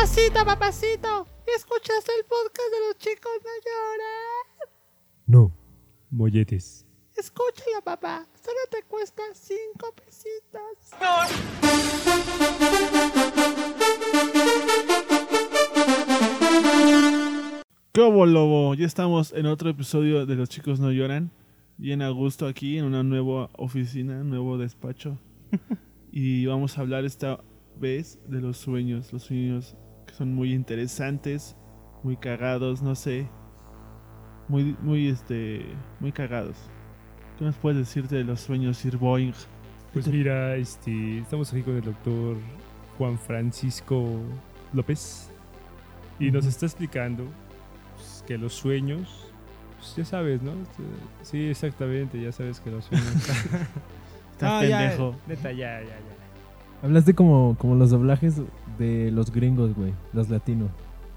Papacito, papacito, ¿escuchaste el podcast de los chicos no lloran? No, molletes. Escúchalo, papá. Solo te cuesta cinco pesitos. ¿Qué hubo, lobo? Ya estamos en otro episodio de Los chicos no lloran. Bien a gusto aquí en una nueva oficina, nuevo despacho. y vamos a hablar esta vez de los sueños. Los sueños son muy interesantes, muy cagados, no sé. Muy, muy, este, muy cagados. ¿Qué nos puedes decir de los sueños, Sir Boeing? Pues mira, este, estamos aquí con el doctor Juan Francisco López y nos está explicando pues, que los sueños, pues, ya sabes, ¿no? Este, Sí, exactamente, ya sabes que los sueños. Estás ya, pendejo. neta, ya, ya, ya. Hablaste como, como los doblajes de los gringos, güey. Los latinos.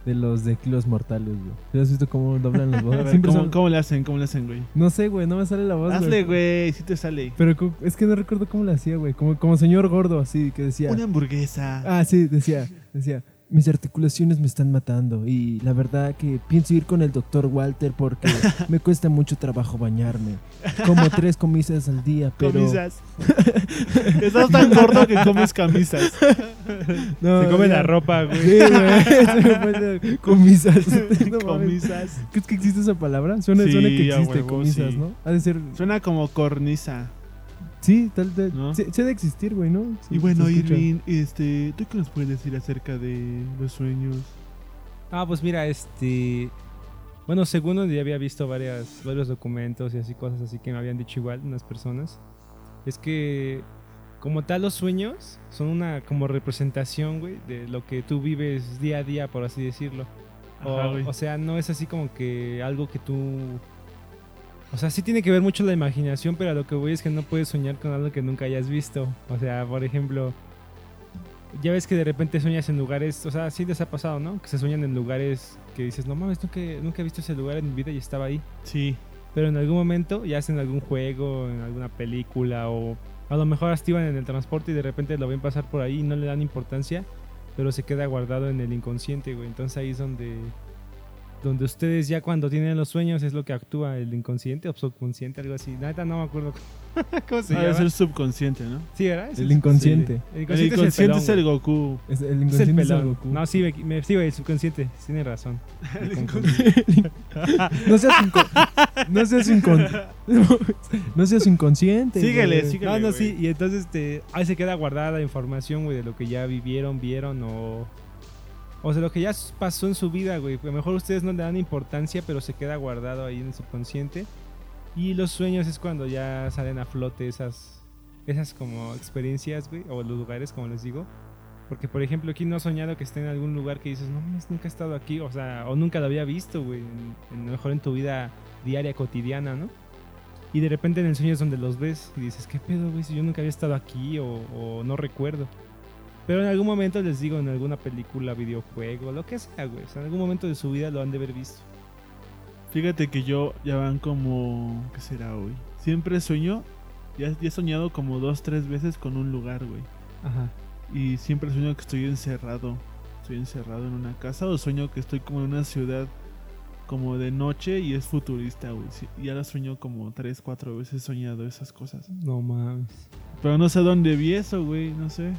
De los de kilos mortales, güey. ¿Sí has visto cómo doblan las voces? ver, ¿cómo, son- cómo le hacen? ¿Cómo le hacen, güey? No sé, güey. No me sale la voz, Hazle, güey, si te sale. Pero es que no recuerdo cómo le hacía, güey. Como, como señor gordo, así, que decía... Una hamburguesa. Ah, sí, decía, decía... Mis articulaciones me están matando y la verdad que pienso ir con el doctor Walter porque me cuesta mucho trabajo bañarme. Como tres comisas al día, pero... Camisas. Estás tan gordo que comes camisas. No, Se come ya. la ropa, güey. Sí, güey. Comisas. No. Comisas. ¿Crees que existe esa palabra? Suena, Sí, suena que existe, huevo, comisas, sí. ¿no? Ha de ser. Suena como cornisa. Sí, tal vez. ¿No? Sí ha de existir, güey, ¿no? Y bueno, se. Irving, este, ¿tú qué nos puedes decir acerca de los sueños? Ah, pues mira, este. Bueno, según donde ya había visto varias, varios documentos y así cosas así que me habían dicho igual unas personas, es que como tal los sueños son una como representación, güey, de lo que tú vives día a día, por así decirlo. O, Ajá, o sea, no es así como que algo que tú... O sea, sí tiene que ver mucho la imaginación, pero a lo que voy es que no puedes soñar con algo que nunca hayas visto. O sea, por ejemplo, ya ves que de repente sueñas en lugares, o sea, sí les ha pasado, ¿no? Que se sueñan en lugares que dices, no mames, nunca, nunca he visto ese lugar en mi vida y estaba ahí. Sí. Pero en algún momento, ya sea en algún juego, en alguna película o a lo mejor hasta iban en el transporte y de repente lo ven pasar por ahí y no le dan importancia, pero se queda guardado en el inconsciente, güey. Entonces ahí es donde donde ustedes ya cuando tienen los sueños es lo que actúa el inconsciente o subconsciente, algo así. Neta no me acuerdo cómo se Debe llama. ser subconsciente, ¿no? Sí, ¿verdad? Es El inconsciente. El El inconsciente, inconsciente es el, el pelón, Goku. Es el. Es el inconsciente es el pelón. Goku. No, sí, me, me- sí, güey, el subconsciente. Tienes razón. Me confundí. No seas, inco- no seas incon- no seas inconsciente. Síguele, güey. síguele. No, no, güey. sí, y entonces este, ahí se queda guardada la información, güey, de lo que ya vivieron, vieron o... O sea, lo que ya pasó en su vida, güey. A lo mejor ustedes no le dan importancia, pero se queda guardado ahí en el subconsciente. Y los sueños es cuando ya salen a flote esas, esas como experiencias, güey, o los lugares, como les digo. Porque, por ejemplo, ¿quién no ha soñado que esté en algún lugar que dices, no mames, nunca he estado aquí? O sea, o nunca lo había visto, güey. A lo mejor en tu vida diaria, cotidiana, ¿no? Y de repente en el sueño es donde los ves y dices, ¿qué pedo, güey? Si yo nunca había estado aquí o, o no recuerdo. Pero en algún momento les digo, en alguna película, videojuego, lo que sea, güey. O sea, en algún momento de su vida lo han de haber visto. Fíjate que yo ya van como. ¿Qué será hoy? Siempre sueño. Ya, ya he soñado como dos, tres veces con un lugar, güey. Ajá. Y siempre sueño que estoy encerrado. Estoy encerrado en una casa o sueño que estoy como en una ciudad como de noche y es futurista, güey. Ya la sueño como tres, cuatro veces he soñado esas cosas. No mames. Pero no sé dónde vi eso, güey, no sé.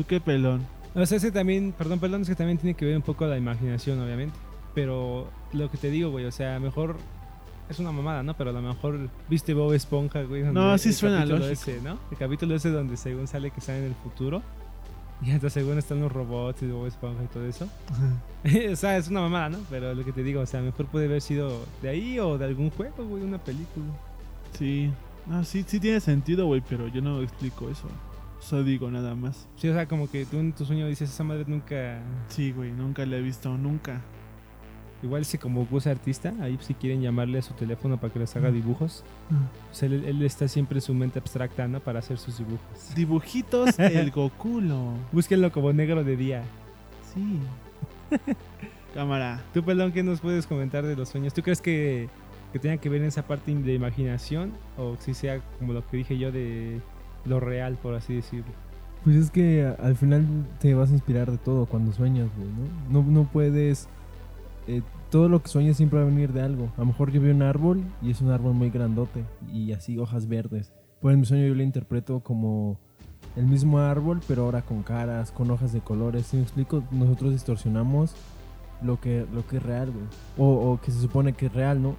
¿Tú qué pelón? O sea, ese también, perdón, perdón, es que también tiene que ver un poco la imaginación, obviamente. Pero lo que te digo, güey, o sea, mejor es una mamada, ¿no? Pero a lo mejor viste Bob Esponja, güey. No, sí el suena capítulo lógico. Ese, ¿no? El capítulo ese donde según sale que están en el futuro. Y hasta según están los robots y Bob Esponja y todo eso. o sea, es una mamada, ¿no? Pero lo que te digo, o sea, mejor puede haber sido de ahí o de algún juego, güey, una película. Sí. No, sí, sí tiene sentido, güey, pero yo no explico eso. Solo digo nada más. Sí, o sea, como que tú en tu sueño dices, esa madre nunca... Sí, güey, nunca la he visto, nunca. Igual si como Gus artista, ahí si quieren llamarle a su teléfono para que les haga dibujos. Pues él, él está siempre en su mente abstracta, ¿no? Para hacer sus dibujos. Dibujitos, el Gokulo. Búsquenlo como negro de día. Sí. Cámara. Tú, Pelón, ¿qué nos puedes comentar de los sueños? ¿Tú crees que, que tenga que ver en esa parte de imaginación? ¿O si sea como lo que dije yo de lo real, por así decirlo? Pues es que al final te vas a inspirar de todo cuando sueñas, güey, ¿no? No, puedes... eh, todo lo que sueñas siempre va a venir de algo. A lo mejor yo veo un árbol y es un árbol muy grandote y así hojas verdes. Pues en mi sueño yo lo interpreto como el mismo árbol, pero ahora con caras, con hojas de colores. Si me explico, nosotros distorsionamos lo que, lo que es real, güey. O, o que se supone que es real, ¿no?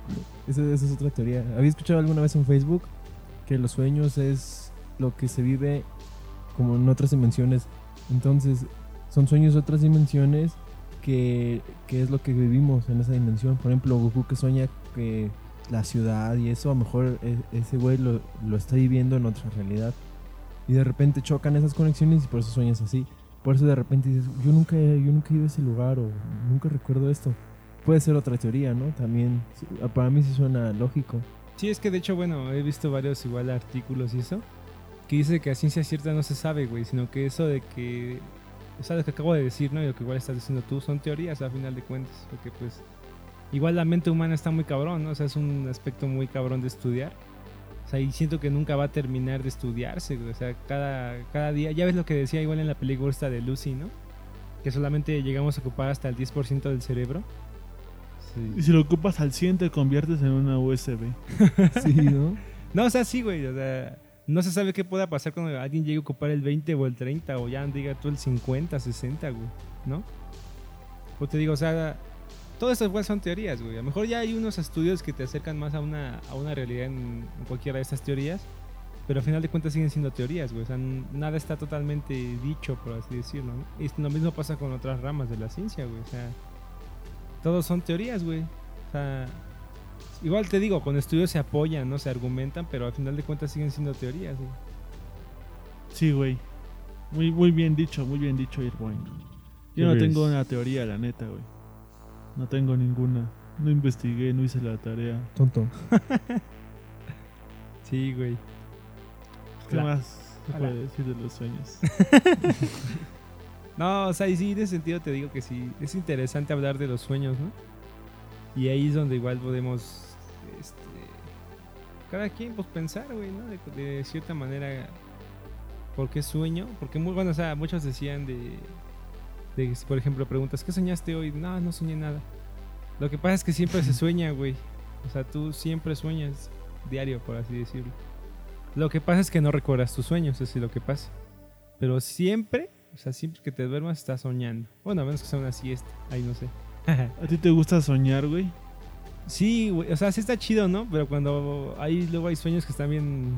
Esa, esa es otra teoría. ¿Había escuchado alguna vez en Facebook que los sueños es lo que se vive como en otras dimensiones? Entonces, son sueños de otras dimensiones que, que es lo que vivimos en esa dimensión. Por ejemplo, Goku que sueña que la ciudad y eso, a lo mejor e- ese güey lo, lo está viviendo en otra realidad. Y de repente chocan esas conexiones y por eso sueñas así. Por eso de repente dices, yo nunca, yo nunca he ido a ese lugar o nunca recuerdo esto. Puede ser otra teoría, ¿no? También, para mí sí suena lógico. Sí, es que de hecho, bueno, he visto varios igual artículos y eso, que dice que a ciencia cierta no se sabe, güey, sino que eso de que, o sea, lo que acabo de decir, ¿no? Y lo que igual estás diciendo tú, son teorías a final de cuentas, porque pues, igual la mente humana está muy cabrón, ¿no? O sea, es un aspecto muy cabrón de estudiar. O sea, y siento que nunca va a terminar de estudiarse, güey. O sea, cada, cada día, ya ves lo que decía igual en la película esta de Lucy, ¿no? Que solamente llegamos a ocupar hasta el 10% del cerebro. Sí. Y si lo ocupas al 100 te conviertes en una USB. Sí, ¿no? No, o sea, sí, güey. O sea, no se sabe qué pueda pasar cuando alguien llegue a ocupar el 20 o el 30 o ya diga tú el 50, 60, güey. ¿No? O te digo, o sea, todo eso igual son teorías, güey. A lo mejor ya hay unos estudios que te acercan más a una, a una realidad en, en cualquiera de estas teorías. Pero al final de cuentas siguen siendo teorías, güey. O sea, nada está totalmente dicho, por así decirlo, ¿no? Y lo mismo pasa con otras ramas de la ciencia, güey. O sea, todos son teorías, güey. O sea, igual te digo, con estudios se apoyan, no se argumentan, pero al final de cuentas siguen siendo teorías, güey. Sí, güey. Muy, muy bien dicho, muy bien dicho, Irwin. Yo no ¿Qué tengo una teoría, la neta, güey. No tengo ninguna. No investigué, no hice la tarea. Tonto. Sí, güey. ¿Qué más se Hola. puede decir de los sueños? No, o sea, y sí, en ese sentido te digo que sí, es interesante hablar de los sueños, ¿no? Y ahí es donde igual podemos, este, cada quien, pues pensar, güey, ¿no? De, de cierta manera, ¿por qué sueño? Porque muy bueno, o sea, muchos decían de, de, si, por ejemplo, preguntas, ¿qué soñaste hoy? No, no soñé nada. Lo que pasa es que siempre se sueña, güey. O sea, tú siempre sueñas diario, por así decirlo. Lo que pasa es que no recuerdas tus sueños, eso es lo que pasa. Pero siempre, o sea, siempre que te duermas estás soñando. Bueno, a menos que sea una siesta, ahí no sé. ¿A ti te gusta soñar, güey? Sí, güey, o sea, sí está chido, ¿no? Pero cuando hay, luego hay sueños que están bien,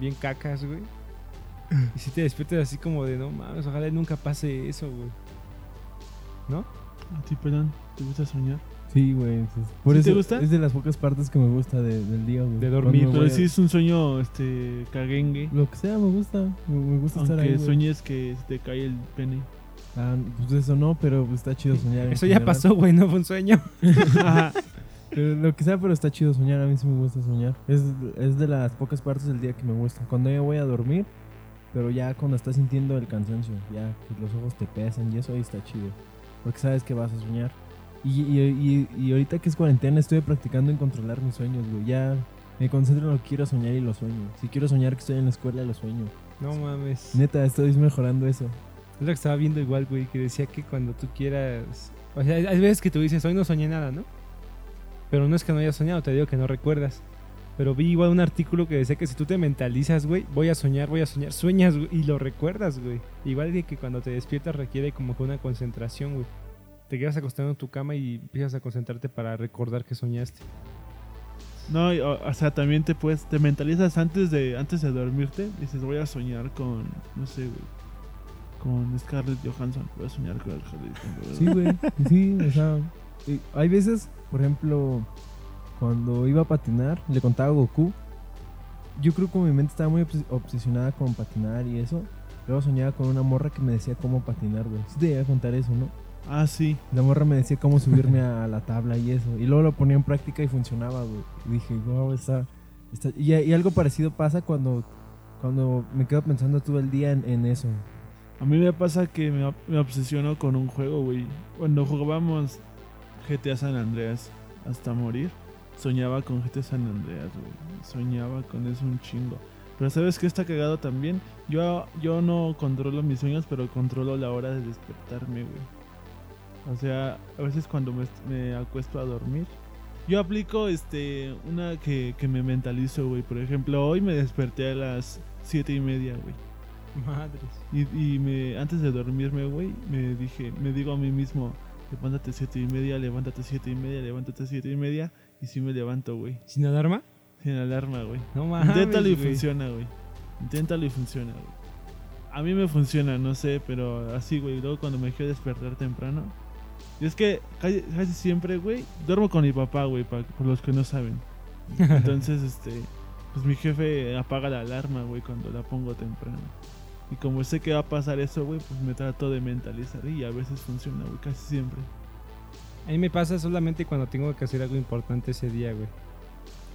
bien cacas, güey. Y si te despiertas así como de, no mames, ojalá nunca pase eso, güey. ¿No? ¿A ti, perdón? ¿Te gusta soñar? Sí, güey. es- Por ¿Sí eso te gusta? es de las pocas partes que me gusta de- del día, güey. De dormir. Pero si es un sueño, este, caguengue. Lo que sea, me gusta. Me, me gusta estar ahí. Aunque güey. sueñes que se te cae el pene. Ah, pues eso no, pero está chido soñar. Eso ya general. pasó, güey, no fue un sueño. Ajá. Pero lo que sea, pero está chido soñar. A mí sí me gusta soñar. Es, es de las pocas partes del día que me gusta. Cuando ya voy a dormir, pero ya cuando estás sintiendo el cansancio, ya que los ojos te pesan y eso ahí está chido. Porque sabes que vas a soñar. Y, y, y, y ahorita que es cuarentena, estoy practicando en controlar mis sueños, güey. Ya me concentro en lo que quiero soñar y lo sueño. Si quiero soñar que estoy en la escuela, lo sueño. No mames. Neta, estoy mejorando eso. Es lo que estaba viendo igual, güey, que decía que cuando tú quieras... O sea, hay veces que tú dices, hoy no soñé nada, ¿no? Pero no es que no hayas soñado, te digo que no recuerdas. Pero vi igual un artículo que decía que si tú te mentalizas, güey, voy a soñar, voy a soñar, sueñas y lo recuerdas, güey. Igual de que cuando te despiertas requiere como que una concentración, güey. Te quedas acostado en tu cama y empiezas a concentrarte para recordar que soñaste. No, o, o sea, también te puedes, te mentalizas antes de, antes de dormirte. Dices, voy a soñar con, no sé, güey, con Scarlett Johansson. Voy a soñar con Scarlett Johansson. Sí, güey. Sí, o sea, hay veces, por ejemplo, cuando iba a patinar, le contaba a Goku. Yo creo que mi mente estaba muy obses- obsesionada con patinar y eso. Luego soñaba con una morra que me decía cómo patinar, güey. Sí te iba a contar eso, ¿no? Ah, sí. La morra me decía cómo subirme a la tabla y eso. Y luego lo ponía en práctica y funcionaba, güey. Y dije, wow, está... está... Y, y algo parecido pasa cuando, cuando me quedo pensando todo el día en, en eso. A mí me pasa que me, me obsesiono con un juego, güey. Cuando jugábamos GTA San Andreas hasta morir, soñaba con GTA San Andreas, güey. Soñaba con eso un chingo. Pero ¿sabes qué está cagado también? Yo, yo no controlo mis sueños, pero controlo la hora de despertarme, güey. O sea, a veces cuando me, me acuesto a dormir, yo aplico este una que, que me mentalizo, güey. Por ejemplo, hoy me desperté a las siete y media, güey. Madres. Y, y me, antes de dormirme, güey, me dije, me digo a mí mismo, levántate siete y media, levántate siete y media, levántate siete y media. Y sí me levanto, güey. ¿Sin alarma? Sin alarma, güey. No mames. Inténtalo y güey. funciona, güey. Inténtalo y funciona, güey. A mí me funciona, no sé, pero así, güey. Luego cuando me quiero despertar temprano. Y es que casi, casi siempre, güey, duermo con mi papá, güey, pa- por los que no saben. Entonces, este, pues mi jefe apaga la alarma, güey, cuando la pongo temprano. Y como sé que va a pasar eso, güey, pues me trato de mentalizar y a veces funciona, güey, casi siempre. A mí me pasa solamente cuando tengo que hacer algo importante ese día, güey.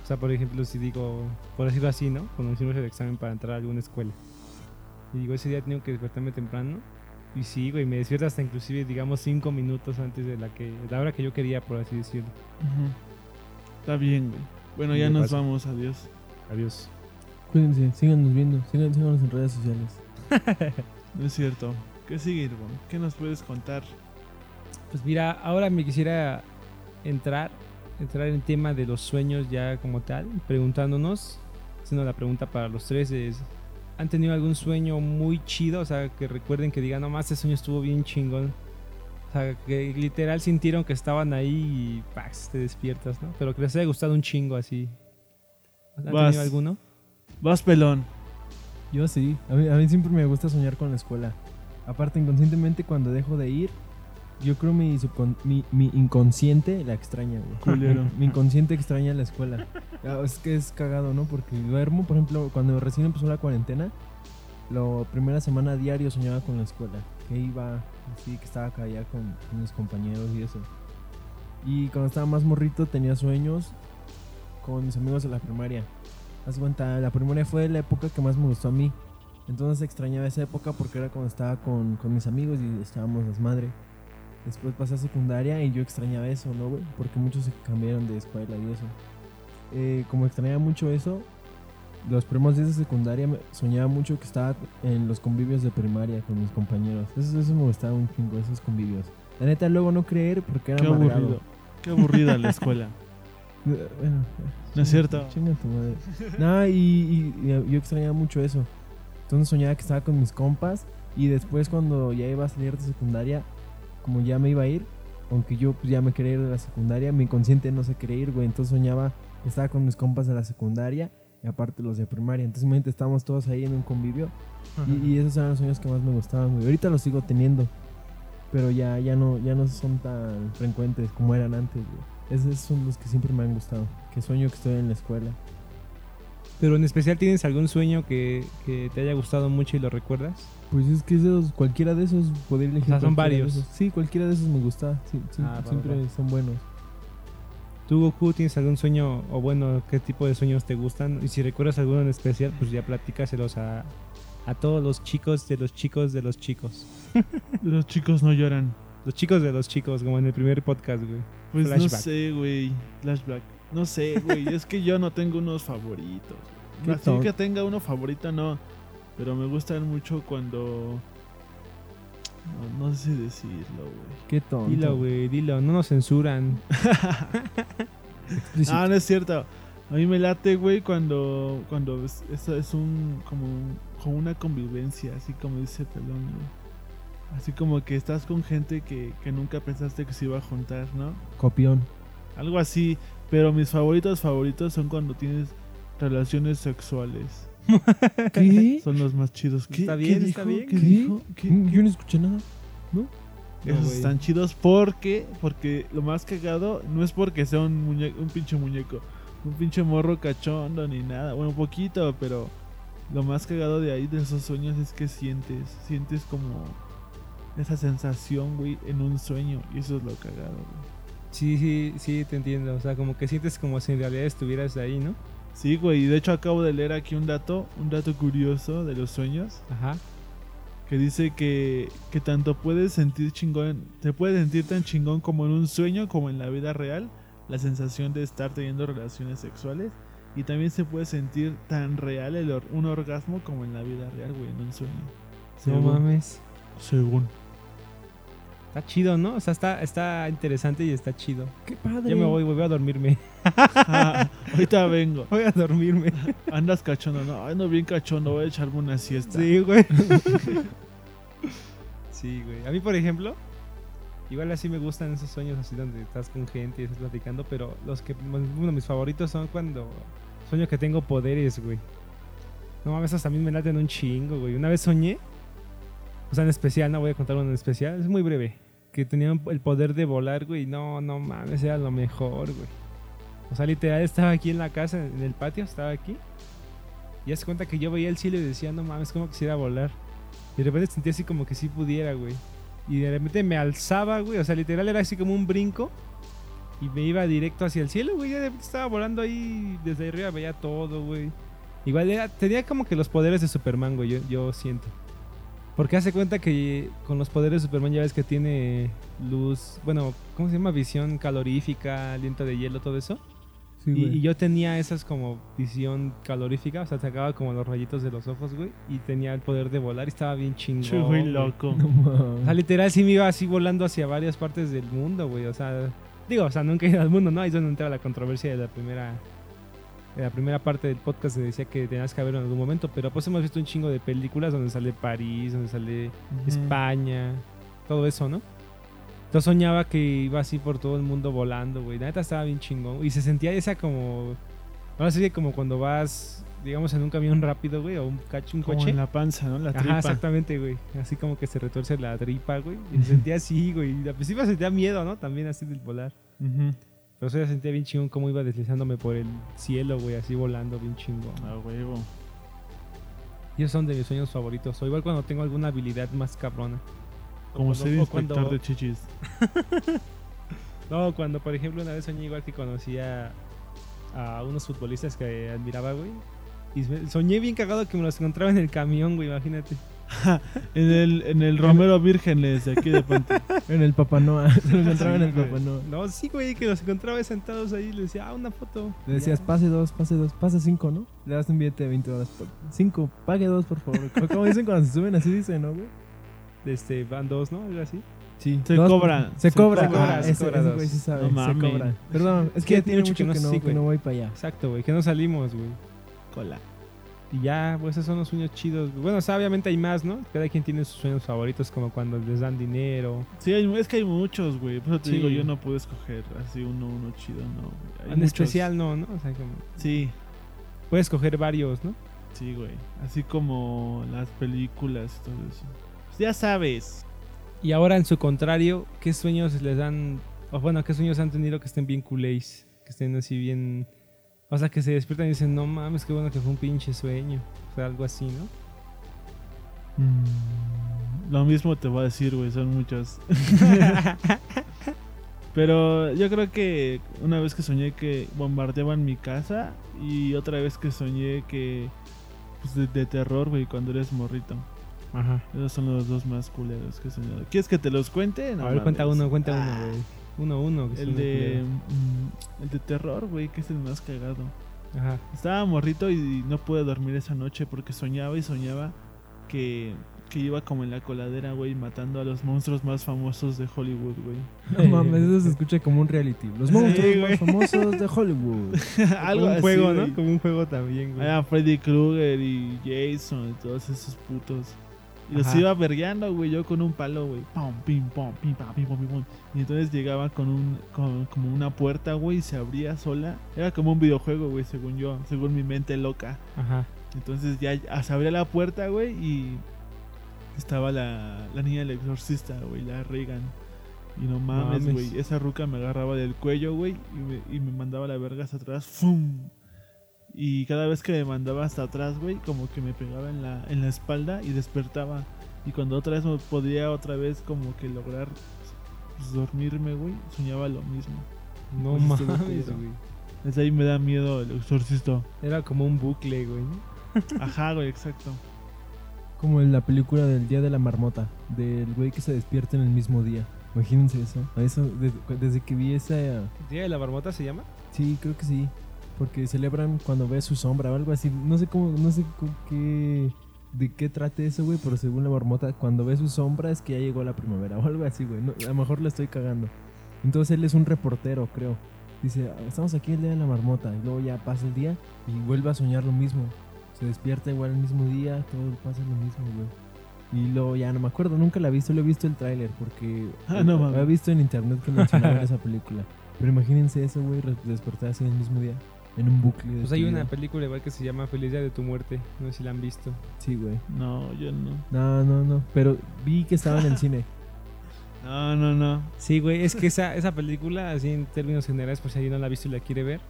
O sea, por ejemplo, si digo, por decirlo así, ¿no? Cuando hicimos el examen para entrar a alguna escuela. Y digo, ese día tengo que despertarme temprano. Y sí, güey, me despierto hasta inclusive, digamos, cinco minutos antes de la que, la hora que yo quería, por así decirlo. Está bien, güey. Bueno, Sí, ya nos pasa. vamos, adiós. Adiós. Cuídense, síganos viendo, síganos, síganos en redes sociales. No es cierto. ¿Qué sigue, Irvon? ¿Qué nos puedes contar? Pues mira, ahora me quisiera entrar, entrar en el tema de los sueños ya como tal, preguntándonos, haciendo la pregunta para los tres es, ¿han tenido algún sueño muy chido? O sea, que recuerden que digan, no más, este sueño estuvo bien chingón. O sea, que literal sintieron que estaban ahí y ¡pax! te despiertas, ¿no? Pero que les haya gustado un chingo así. ¿Han Vas. tenido alguno? Vas, pelón. Yo sí, a mí, a mí siempre me gusta soñar con la escuela. Aparte, inconscientemente, cuando dejo de ir, yo creo mi, subcon- mi, mi inconsciente la extraña, güey. Culero. Mi inconsciente extraña la escuela. Ah, Es que es cagado, ¿no? Porque duermo, por ejemplo, cuando recién empezó la cuarentena, la primera semana diario soñaba con la escuela. Que iba, así, que estaba acá ya con, con mis compañeros y eso. Y cuando estaba más morrito tenía sueños con mis amigos de la primaria. Haz cuenta, la primaria fue la época que más me gustó a mí. Entonces extrañaba esa época porque era cuando estaba con, con mis amigos y estábamos desmadre. Después pasé a secundaria y yo extrañaba eso, ¿no, güey? Porque muchos se cambiaron de escuela y eso. Eh, como extrañaba mucho eso, los primeros días de secundaria soñaba mucho que estaba en los convivios de primaria con mis compañeros. Eso, eso me gustaba un chingo, esos convivios. La neta, luego no creer porque era Qué amargado. aburrido. Qué aburrida la escuela. Bueno, No es cierto. Chinga tu madre. No, y, y- y yo extrañaba mucho eso. Entonces soñaba que estaba con mis compas y después cuando ya iba a salir de secundaria, como ya me iba a ir, aunque yo pues, ya me quería ir de la secundaria, mi inconsciente no se quería ir, güey. Entonces soñaba que estaba con mis compas de la secundaria y aparte los de primaria. Entonces imagínate, estábamos todos ahí en un convivio y, y esos eran los sueños que más me gustaban, güey. Ahorita los sigo teniendo, pero ya, ya, no, ya no son tan frecuentes como eran antes, güey. Esos son los que siempre me han gustado. Que sueño que estoy en la escuela. Pero en especial, ¿tienes algún sueño que, que te haya gustado mucho y lo recuerdas? Pues es que esos, cualquiera de esos poder elegir. O sea, son varios. Sí, cualquiera de esos me gusta. Sí, sí, Ah, va, siempre va. son buenos. ¿Tú, Goku, tienes algún sueño, o bueno, qué tipo de sueños te gustan? Y si recuerdas alguno en especial, pues ya platícaselos a, a todos los chicos de los chicos de los chicos. Los chicos no lloran. Los chicos de los chicos, como en el primer podcast, güey. Pues no sé, güey. Flashback. No sé, güey. es que yo no tengo unos favoritos. Así que tenga uno favorito, no. Pero me gustan mucho cuando. No, no sé decirlo, güey. Qué tonto. Dilo, güey, dilo, no nos censuran. Ah, no es cierto. A mí me late, güey, cuando, cuando es, eso es un como, un- como una convivencia, así como dice Pelón, güey. Así como que estás con gente que, que nunca pensaste que se iba a juntar, ¿no? Copión. Algo así. Pero mis favoritos favoritos son cuando tienes relaciones sexuales. ¿Qué? Son los más chidos. ¿Qué, Está qué bien, dijo? está bien. ¿Qué ¿Qué? dijo? ¿Qué- qué- Yo no escuché nada. Esos güey. están chidos porque, porque lo más cagado no es porque sea un, muñe- un pinche muñeco, un pinche morro cachondo ni nada. Bueno, un poquito, pero lo más cagado de ahí, de esos sueños, es que sientes, sientes como esa sensación, güey, en un sueño. Y eso es lo cagado, güey. Sí, sí, sí, te entiendo. O sea, como que sientes como si en realidad estuvieras ahí, ¿no? Sí, güey, y de hecho acabo de leer aquí un dato, un dato curioso de los sueños. Ajá. que dice que, que tanto puedes sentir chingón, te puedes sentir tan chingón como en un sueño como en la vida real, la sensación de estar teniendo relaciones sexuales Y también se puede sentir tan real el or- un orgasmo como en la vida real, güey, en un sueño. No Según. mames. Según. Está chido, ¿no? O sea, está, está interesante y está chido. ¡Qué padre! Ya me voy, voy a dormirme. Ah, ahorita vengo. Voy a dormirme. Andas cachondo, no, ando bien cachondo, voy a echarme una siesta. Sí, güey. sí, güey. A mí, por ejemplo, igual así me gustan esos sueños así donde estás con gente y estás platicando, pero los que, uno de mis favoritos son cuando sueño que tengo poderes, güey. No mames, esos también me laten un chingo, güey. Una vez soñé, o sea, en especial, no voy a contar uno en especial, es muy breve, que tenía el poder de volar, güey. No, no mames, era lo mejor, güey. O sea, literal estaba aquí en la casa, en el patio, estaba aquí. Y hace cuenta que yo veía el cielo y decía, no mames, como quisiera volar. Y de repente sentía así como que sí pudiera, güey. Y de repente me alzaba, güey. O sea, literal era así como un brinco. Y me iba directo hacia el cielo, güey. Ya de estaba volando ahí desde arriba, veía todo, güey. Igual era- tenía como que los poderes de Superman, güey, yo, yo siento. Porque hace cuenta que con los poderes de Superman ya ves que tiene luz, bueno, ¿cómo se llama? Visión calorífica, aliento de hielo, todo eso. Sí, Y, y yo tenía esas como visión calorífica, o sea, sacaba como los rayitos de los ojos, güey. Y tenía el poder de volar y estaba bien chingón. Güey. loco. No. O sea, literal sí me iba así volando hacia varias partes del mundo, güey. O sea, digo, o sea, nunca he ido al mundo, ¿no? Ahí es donde entra la controversia de la primera de la primera parte del podcast se decía que tenías que verlo en algún momento, pero pues hemos visto un chingo de películas donde sale París, donde sale Ujú. España, todo eso, ¿no? Yo soñaba que iba así por todo el mundo volando, güey. La neta estaba bien chingón. Y se sentía esa como. Ahora sí que como cuando vas, digamos, en un camión rápido, güey, o un, cacho, un Como coche. en la panza, ¿no? La Ajá, tripa. exactamente, güey. Así como que se retuerce la tripa, güey. Y se sentía así, güey. Y al principio sentía miedo, ¿no? También así del volar. Ujú. Pero ya sentía bien chingón cómo iba deslizándome por el cielo, güey. Así volando bien chingón. A huevo. Y esos son de mis sueños favoritos. O igual cuando tengo alguna habilidad más cabrona. Como ser inspector cuando- de chichis. No, cuando por ejemplo una vez soñé igual que conocía a unos futbolistas que admiraba, güey. Y soñé bien cagado que me los encontraba en el camión, güey, imagínate. En el, en el Romero Vírgenes de aquí de Pante. En el Papá Noah. Se lo encontraba en el Noah. No, sí, güey, que los encontraba sentados ahí y les decía, ah, una foto. Le decías, pase dos, pase dos, pase cinco, ¿no? Le das un billete de 20 horas. por- Cinco, pague dos, por favor. Co- Como dicen cuando se suben, así dicen, ¿no, güey? Este, van dos, ¿no? Algo así. Sí. Se dos, cobra, Se se cobra. cobra, ah, se ese, cobra ese dos. güey sí sabe. No se cobra. Perdón, es que que ya tiene mucho que, no, sí, que no voy para allá. Exacto, güey, que no salimos, güey. Cola. Y ya, pues esos son los sueños chidos. Bueno, o sea, obviamente hay más, ¿no? Cada quien tiene sus sueños favoritos, como cuando les dan dinero. Sí, hay- es que hay muchos, güey. Por eso te Sí. digo, yo no puedo escoger así uno, uno chido, no. Hay en muchos. especial no, ¿no? O sea, como Sí, puedes coger varios, ¿no? sí, güey. Así como las películas y todo eso. Pues ya sabes. Y ahora, en su contrario, ¿qué sueños les dan? O bueno, ¿qué sueños han tenido que estén bien culés? Que estén así bien. O sea, que se despiertan y dicen, no mames, qué bueno que fue un pinche sueño. O sea, algo así, ¿no? Mm, Lo mismo te voy a decir, güey, son muchos. Pero yo creo que una vez que soñé que bombardeaban mi casa y otra vez que soñé que pues de, de terror, güey, cuando eres morrito. Ajá. Esos son los dos más culeros que he soñado. ¿Quieres que te los cuente? No a ver, cuenta uno, cuenta Ah, uno, güey. Uno, uno. que El de mm, el de terror, güey, que es el más cagado. Ajá. Estaba morrito y no pude dormir esa noche porque soñaba y soñaba que, que iba como en la coladera, güey, matando a los monstruos más famosos de Hollywood, güey. No mames, eso se escucha como un reality. Los monstruos más famosos de Hollywood. Algo Como un así, juego, ¿no? Como un juego también, güey. Ah, Freddy Krueger y Jason y todos esos putos. Y los Ajá. iba vergueando, güey, yo con un palo, güey. Pum, pim, pum, pim, pam, pim, pum, pim, pum. Y entonces llegaba con un con, como una puerta, güey, y se abría sola. Era como un videojuego, güey, según yo, según mi mente loca. Ajá. Entonces ya se abría la puerta, güey, y estaba la, la niña del exorcista, güey, la Reagan. Y no mames, güey, esa ruca me agarraba del cuello, güey, y me, y me mandaba la verga hasta atrás. ¡Fum! Y cada vez que me mandaba hasta atrás, güey, como que me pegaba en la, en la espalda y despertaba. Y cuando otra vez me podía otra vez como que lograr pues, dormirme, güey, soñaba lo mismo. No Pues mames, güey. Desde ahí me da miedo el exorcista. Era como un bucle, güey. ¿no? Ajá, güey, exacto. Como en la película del Día de la Marmota, del güey que se despierta en el mismo día. Imagínense eso. Eso de- desde que vi esa... ¿Día de la marmota se llama? Sí, creo que sí. Porque celebran cuando ve su sombra o algo así. No sé cómo, no sé con qué, de qué trate eso, güey, pero según la marmota, cuando ve su sombra es que ya llegó la primavera o algo así, güey. No, a lo mejor le estoy cagando. Entonces él es un reportero, creo. Dice, "Ah, estamos aquí el día de la marmota. Y luego ya pasa el día y vuelve a soñar lo mismo. Se despierta igual el mismo día, todo pasa lo mismo, güey. Y luego ya no me acuerdo, nunca la he visto, lo he visto el tráiler porque Ah, no he mames. visto en internet que mencionaban esa película. Pero imagínense eso, güey, despertar así el mismo día, en un bucle. de Pues hay una película igual que se llama Feliz Día de tu Muerte. No sé si la han visto. Sí, güey. No, yo no. No, no, no. Pero vi que estaba en el cine. No, no, no. Sí, güey, es que esa, esa película, así en términos generales, por si alguien no la ha visto y la quiere ver,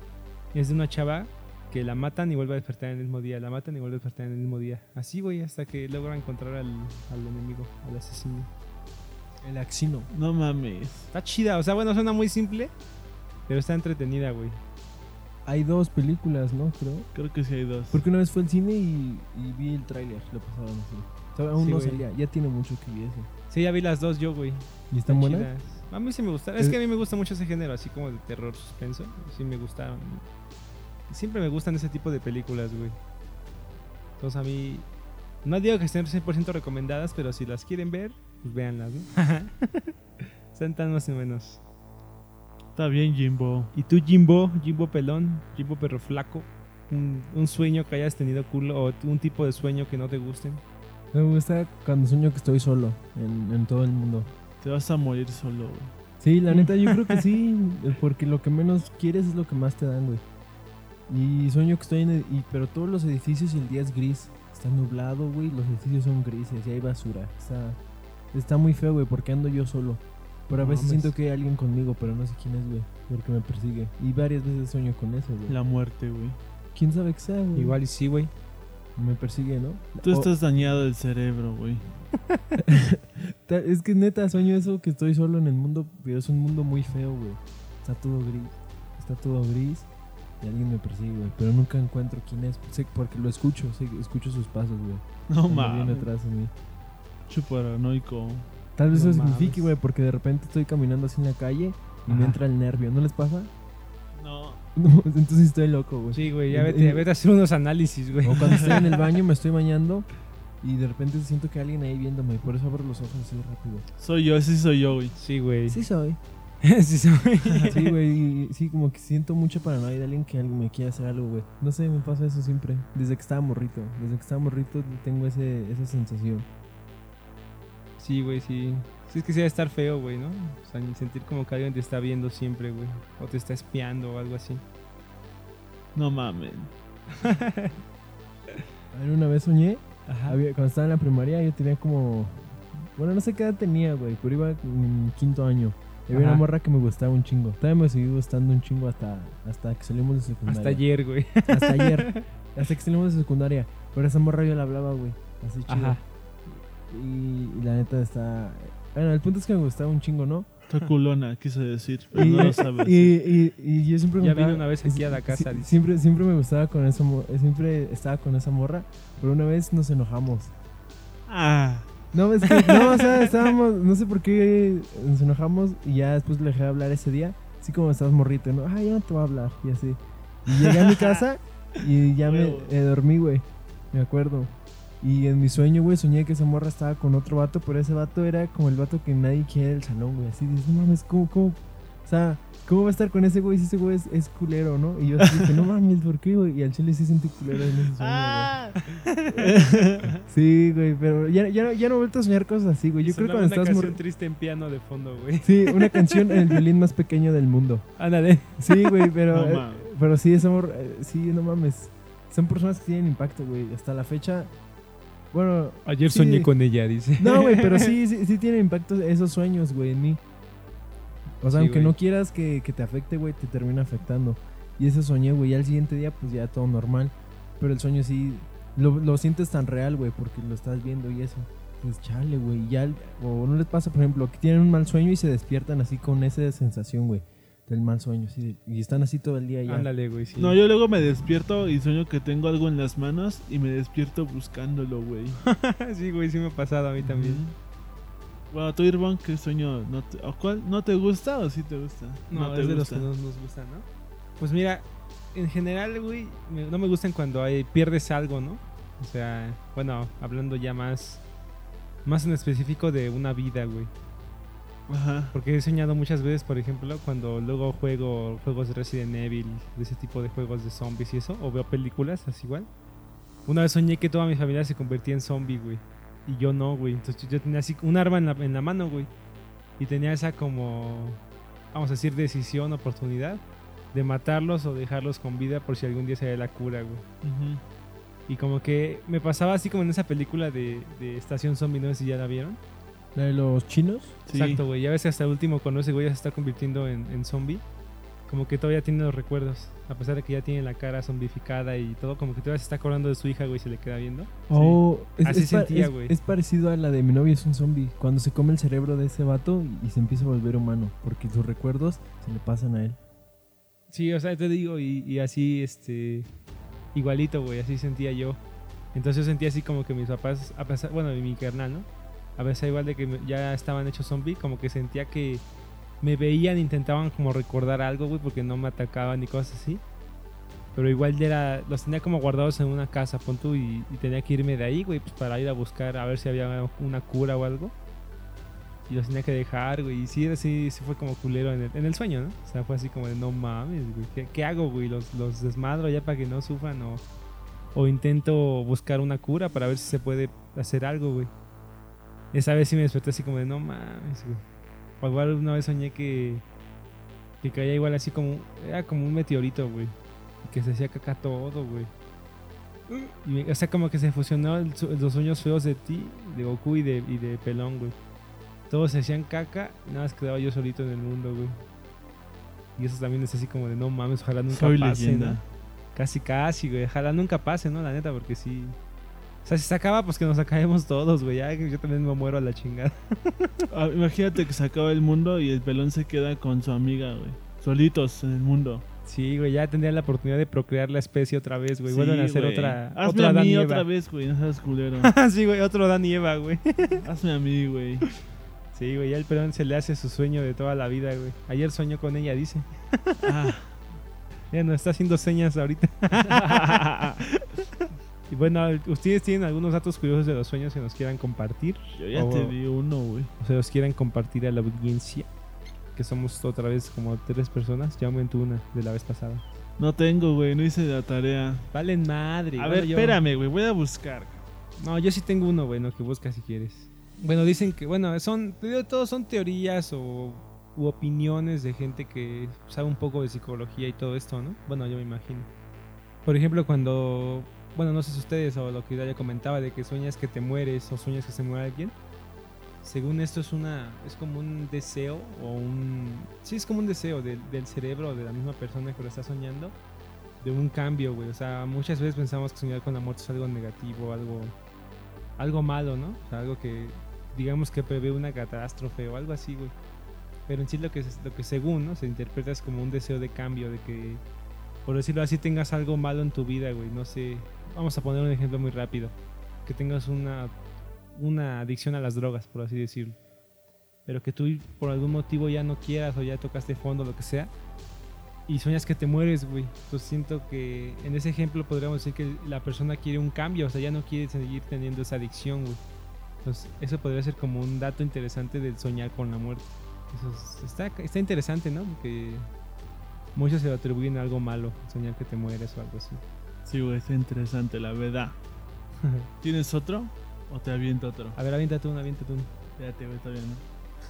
es de una chava que la matan y vuelve a despertar en el mismo día, la matan y vuelve a despertar en el mismo día. Así, güey, hasta que logra encontrar al, al enemigo, al asesino. El Axino. No mames. Está chida, o sea, bueno, suena muy simple, pero está entretenida, güey. Hay dos películas, ¿no? Creo. Creo que sí hay dos. Porque una vez fue al cine y, y vi el tráiler, lo pasaban así. O sea, aún Sí, no güey. salía, ya tiene mucho que vi. Sí, ya vi las dos yo, güey. ¿Y están buenas? chidas. A mí sí me gusta. Es que a mí me gusta mucho ese género, así como de terror, suspenso. Sí me gusta. Siempre me gustan ese tipo de películas, güey. Entonces a mí... No digo que estén 100% recomendadas, pero si las quieren ver, pues véanlas, ¿no? Están tan más o menos. Está bien, Jimbo. ¿Y tú, Jimbo? Jimbo pelón, Jimbo perro flaco. Un, un sueño que hayas tenido culo o un tipo de sueño que no te gusten. Me gusta cuando sueño que estoy solo en, en todo el mundo. Te vas a morir solo, güey. Sí, la neta, yo creo que sí, porque lo que menos quieres es lo que más te dan, güey. Y sueño que estoy en el, y, pero todos los edificios y el día es gris. Está nublado, güey, los edificios son grises y hay basura. Está, está muy feo, güey, porque ando yo solo. Pero a veces mames. siento que hay alguien conmigo, pero no sé quién es, güey, porque me persigue. Y varias veces sueño con eso, güey. La muerte, güey. ¿Quién sabe qué sea, güey? Igual y sí, güey. Me persigue, ¿no? Tú O- estás dañado del cerebro, güey. Ta- Es que neta sueño eso que estoy solo en el mundo, pero es un mundo muy feo, güey. Está todo gris, está todo gris y alguien me persigue, güey. Pero nunca encuentro quién es, sé- porque lo escucho, sé- escucho sus pasos, güey. No cuando viene mames. atrás de mí. Mucho paranoico. Tal vez No eso signifique, güey, porque de repente estoy caminando así en la calle y me Ajá. entra el nervio. ¿No les pasa? No. No, entonces estoy loco, güey. Sí, güey, ya vete, vete a hacer unos análisis, güey. O cuando estoy en el baño, me estoy bañando y de repente siento que hay alguien ahí viéndome y por eso abro los ojos así rápido. Soy yo, ese sí soy yo, güey. Sí, güey. Sí soy. sí, soy. Sí, güey, y- sí, como que siento mucha paranoia de alguien que alguien me quiere hacer algo, güey. No sé, me pasa eso siempre. Desde que estaba morrito. Desde que estaba morrito tengo ese, esa sensación. Sí, güey, sí. Sí, es que debe estar feo, güey, ¿no? O sea, sentir como que alguien te está viendo siempre, güey. O te está espiando o algo así. No mames. A ver, una vez soñé, Ajá. había- cuando estaba en la primaria yo tenía como... Bueno, no sé qué edad tenía, güey, pero iba en quinto año. Y había Ajá. una morra que me gustaba un chingo. Todavía me seguí gustando un chingo hasta, hasta que salimos de secundaria. Hasta ayer, güey. Hasta ayer. hasta que salimos de secundaria. Pero esa morra yo la hablaba, güey. Así chido. Ajá. Y, y la neta está... Bueno, el punto es que me gustaba un chingo, ¿no? Está culona, quise decir, pero Y, no lo sabes. y, y- y yo siempre Ya vine una vez aquí a la casa, siempre, siempre me gustaba con esa siempre estaba con esa morra, pero una vez nos enojamos. Ah. No, es que, no, o sea, estábamos, no sé por qué nos enojamos y ya después le dejé de hablar ese día, así como estabas morrito, ¿no? Ah, ya no te voy a hablar, y así. Y llegué a mi casa y ya me eh, dormí, güey, me acuerdo. Y en mi sueño, güey, soñé que esa morra estaba con otro vato, pero ese vato era como el vato que nadie quiere del salón, güey. Así dices, no mames, ¿cómo, cómo? O sea, ¿cómo va a estar con ese güey si ese güey es, es culero, no? Y yo así dije, no mames, ¿por qué, güey? Y al chile sí sentí culero en ese sueño, güey. Ah. Sí, güey, pero ya, ya, no, ya no he vuelto a soñar cosas así, güey. Yo creo que cuando una estás canción mor- triste en piano de fondo, güey. Sí, una canción en el violín más pequeño del mundo. Ándale. Sí, güey, pero, No eh, pero sí, ese amor, eh, sí, no mames. Son personas que tienen impacto, güey. Hasta la fecha, bueno, Ayer Sí. soñé con ella, dice. no, güey, pero sí, sí, sí tienen impacto esos sueños, güey, en mí. O sea, Sí, aunque no quieras que, que te afecte, güey, te termina afectando. Y ese soñé, güey, y al siguiente día, pues ya todo normal. Pero el sueño sí, lo, lo sientes tan real, güey, porque lo estás viendo y eso. Pues chale, güey, ya, o no les pasa, por ejemplo, que tienen un mal sueño y se despiertan así con esa sensación, güey, del mal sueño, así, de- y están así todo el día ya. Ándale, güey, sí. No, yo luego me despierto y sueño que tengo algo en las manos y me despierto buscándolo, güey. sí, güey, sí me ha pasado a mí también. Bueno, tú, Irván, ¿qué sueño? No te, ¿o cuál? ¿No te gusta o sí te gusta? No, te es de los gusta. que nos, nos gustan, ¿no? Pues mira, en general, güey, me- no me gustan cuando hay, pierdes algo, ¿no? O sea, bueno, hablando ya más, más en específico de una vida, güey. Ajá. Porque he soñado muchas veces, por ejemplo, cuando luego juego juegos de Resident Evil, de ese tipo de juegos de zombies y eso, o veo películas, así igual. Una vez soñé que toda mi familia se convertía en zombie, güey. Y yo no, güey. Entonces yo tenía así un arma en la, en la mano, güey. Y tenía esa como, vamos a decir, decisión, oportunidad de matarlos o dejarlos con vida por si algún día se da la cura, güey. Ujú. Y como que me pasaba así como en esa película de, de Estación Zombie, no sé si ya la vieron. ¿La de los chinos? Sí. Exacto, güey. Ya ves que hasta el último, cuando ese güey ya se está convirtiendo en, en zombie, como que todavía tiene los recuerdos. A pesar de que ya tiene la cara zombificada y todo, como que todavía se está acordando de su hija, güey, y se le queda viendo. Oh, es, Así es sentía, güey. es parecido a la de mi novio es un zombie. Cuando se come el cerebro de ese vato y, y se empieza a volver humano. Porque sus recuerdos se le pasan a él. Sí, o sea, te digo, y, y así, este, igualito, güey, así sentía yo. Entonces yo sentía así como que mis papás, a pesar, bueno, y mi carnal, ¿no? A pesar igual de que ya estaban hechos zombie, como que sentía que me veían, intentaban como recordar algo, güey, porque no me atacaban ni cosas así. Pero igual ya era, los tenía como guardados en una casa, pon tú, y, y tenía que irme de ahí, güey, pues para ir a buscar a ver si había una cura o algo. Y los tenía que dejar, güey. Y sí, así, sí fue como culero en el, en el sueño, ¿no? O sea, fue así como de no mames, güey. ¿Qué, qué hago, güey? ¿Los, los desmadro ya para que no sufran o, o intento buscar una cura para ver si se puede hacer algo, güey. Esa vez sí me desperté así como de no mames, güey. O igual una vez soñé que, que caía igual así como, era como un meteorito, güey. Y que se hacía caca todo, güey. Y me- o sea, como que se su- los sueños feos de ti, de Goku y de, y de Pelón, güey. Todos se hacían caca y nada más quedaba yo solito en el mundo, güey. Y eso también es así como de no mames, ojalá nunca Soy pase, leyenda. ¿no? Casi, casi, güey. Ojalá nunca pase, ¿no? La neta, porque sí. O sea, si se acaba, pues que nos acabemos todos, güey. Ya que yo también me muero a la chingada. Ah, imagínate que se acaba el mundo y el pelón se queda con su amiga, güey. Solitos en el mundo. Sí, güey, ya tendría la oportunidad de procrear la especie otra vez, güey. Vuelven a hacer güey. otra. Hazme otra a mí otra vez, güey. No seas culero. sí, güey, otro Dan y Eva, güey. Hazme a mí, güey. Sí, güey, ya el pelón se le hace su sueño de toda la vida, güey. Ayer soñó con ella, dice. Ah. Ya nos está haciendo señas ahorita. Y bueno, ¿ustedes tienen algunos datos curiosos de los sueños que nos quieran compartir? Yo ya O- te di uno, güey. O se los quieran compartir a la audiencia. Que somos otra vez como tres personas. Ya aumentó una de la vez pasada. No tengo, güey. No hice la tarea. Valen madre. A bueno, ver, yo- espérame, güey. Voy a buscar. No, yo sí tengo uno, bueno, que busca si quieres. Bueno, dicen que, bueno, son, te digo, todos son teorías o u opiniones de gente que sabe un poco de psicología y todo esto, ¿no? Bueno, yo me imagino. Por ejemplo, cuando, bueno, no sé si ustedes o lo que ya comentaba de que sueñas que te mueres o sueñas que se muere alguien. Según esto es una, es como un deseo o un, sí es como un deseo del, cerebro de la misma persona que lo está soñando de un cambio, güey. O sea, muchas veces pensamos que soñar con la muerte es algo negativo, algo, algo malo, ¿no? O sea, algo que, digamos que prevé una catástrofe o algo así, güey. Pero en sí lo que, lo que según, ¿no? Se interpreta es como un deseo de cambio, de que, por decirlo así, tengas algo malo en tu vida, güey. No sé, vamos a poner un ejemplo muy rápido. Que tengas una, una adicción a las drogas, por así decirlo. Pero que tú por algún motivo ya no quieras o ya tocaste fondo, lo que sea. Y sueñas que te mueres, güey. Entonces siento que en ese ejemplo podríamos decir que la persona quiere un cambio, o sea, ya no quiere seguir teniendo esa adicción, güey. Entonces eso podría ser como un dato interesante del soñar con la muerte. Eso es- está, está interesante, ¿no? Porque muchos se lo atribuyen a algo malo, soñar que te mueres o algo así. Sí, güey. Está interesante, la verdad. ¿Tienes otro? ¿O te aviento otro? A ver, aviéntate uno, aviéntate uno. Espérate, güey. Está bien, ¿no?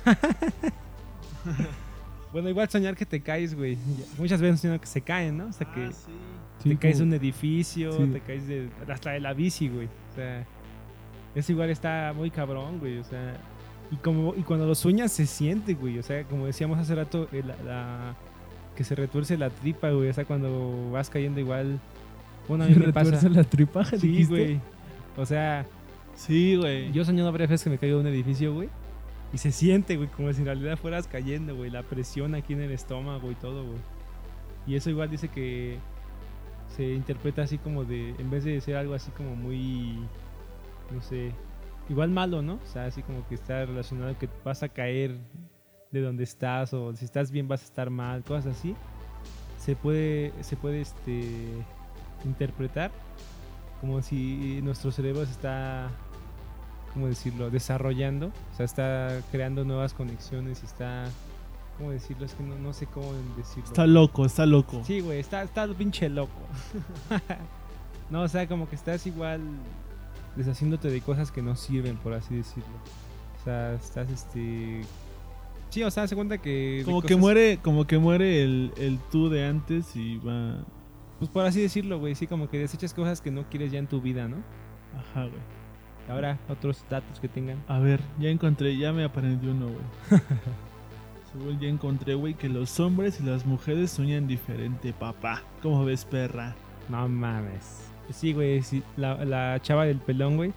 Bueno, igual soñar que te caes, güey. Muchas veces sueño que se caen, ¿no? O sea, que Ah, sí. Sí, te caes de un edificio, Sí. te caes de, hasta de la bici, güey. O sea, eso igual está muy cabrón, güey. O sea, y, como, y cuando lo sueñas se siente, güey. O sea, como decíamos hace rato, eh, la, la- que se retuerce la tripa, güey. O sea, cuando vas cayendo igual. Bueno, a mí me pasa. la tripa, Sí, güey. O sea, Sí, güey. yo he soñado varias veces que me caigo de un edificio, güey. Y se siente, güey, como si en realidad fueras cayendo, güey. La presión aquí en el estómago y todo, güey. Y eso igual dice que se interpreta así como de, en vez de ser algo así como muy, no sé, igual malo, ¿no? O sea, así como que está relacionado que vas a caer de donde estás o si estás bien vas a estar mal, cosas así. Se puede, se puede este, interpretar como si nuestro cerebro se está, ¿cómo decirlo?, desarrollando, o sea, está creando nuevas conexiones y está, ¿cómo decirlo? Es que no, no sé cómo decirlo. Está loco, está loco. Sí, güey, está, está pinche loco. no, o sea, como que estás igual deshaciéndote de cosas que no sirven, por así decirlo. O sea, estás este. Sí, o sea, se cuenta que. Como que muere, como que muere el, el tú de antes y va. Pues por así decirlo, güey. Sí, como que desechas cosas que no quieres ya en tu vida, ¿no? Ajá, güey. Ahora, otros datos que tengan. A ver, ya encontré, ya me aprendió uno, güey. Según ya encontré, güey, que los hombres y las mujeres sueñan diferente, papá. ¿Cómo ves, perra? No mames. Sí, güey, sí, la, la chava del pelón, güey.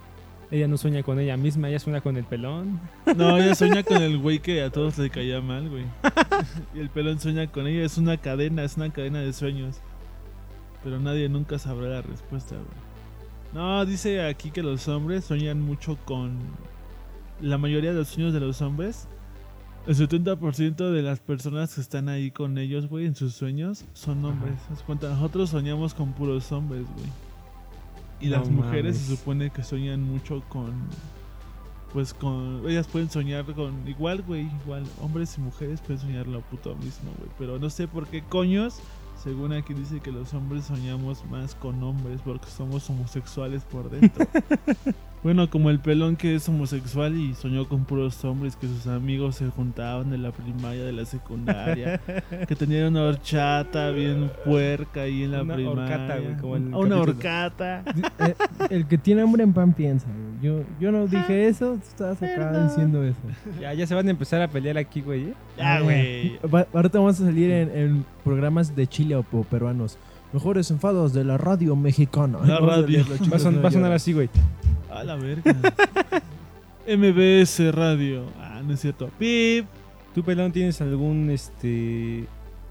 Ella no sueña con ella misma, ella sueña con el pelón. No, ella sueña con el güey que a todos le caía mal, güey. Y el pelón sueña con ella. Es una cadena, es una cadena de sueños. Pero nadie nunca sabrá la respuesta, güey. No, dice aquí que los hombres sueñan mucho con... La mayoría de los sueños de los hombres, el 70% de las personas que están ahí con ellos, güey, en sus sueños, son hombres. Haz cuenta, nosotros soñamos con puros hombres, güey. Y No las mujeres se supone que sueñan mucho con pues con ellas pueden soñar con igual, güey, igual hombres y mujeres pueden soñar lo puto mismo, güey, pero no sé por qué coños, según aquí dice que los hombres soñamos más con hombres porque somos homosexuales por dentro. bueno, como el pelón que es homosexual y soñó con puros hombres que sus amigos se juntaban de la primaria, de la secundaria, que tenían una horchata bien puerca ahí en la Una primaria. horcata, güey, como en el Ah, una horcata. Eh, el que tiene hambre en pan piensa, güey. Yo, yo no dije eso, tú estás acá Perdón. diciendo eso. Ya, ya se van a empezar a pelear aquí, güey. ¿eh? Ya, Ah, güey. Ahorita vamos a salir en, en programas de Chile o, o peruanos. Mejores enfados de la radio mexicana. La radio. Va a, chicos son- no va a sonar así, güey. A la verga. MBS Radio. Ah, no es cierto. Pip. ¿Tú, pelón, tienes algún este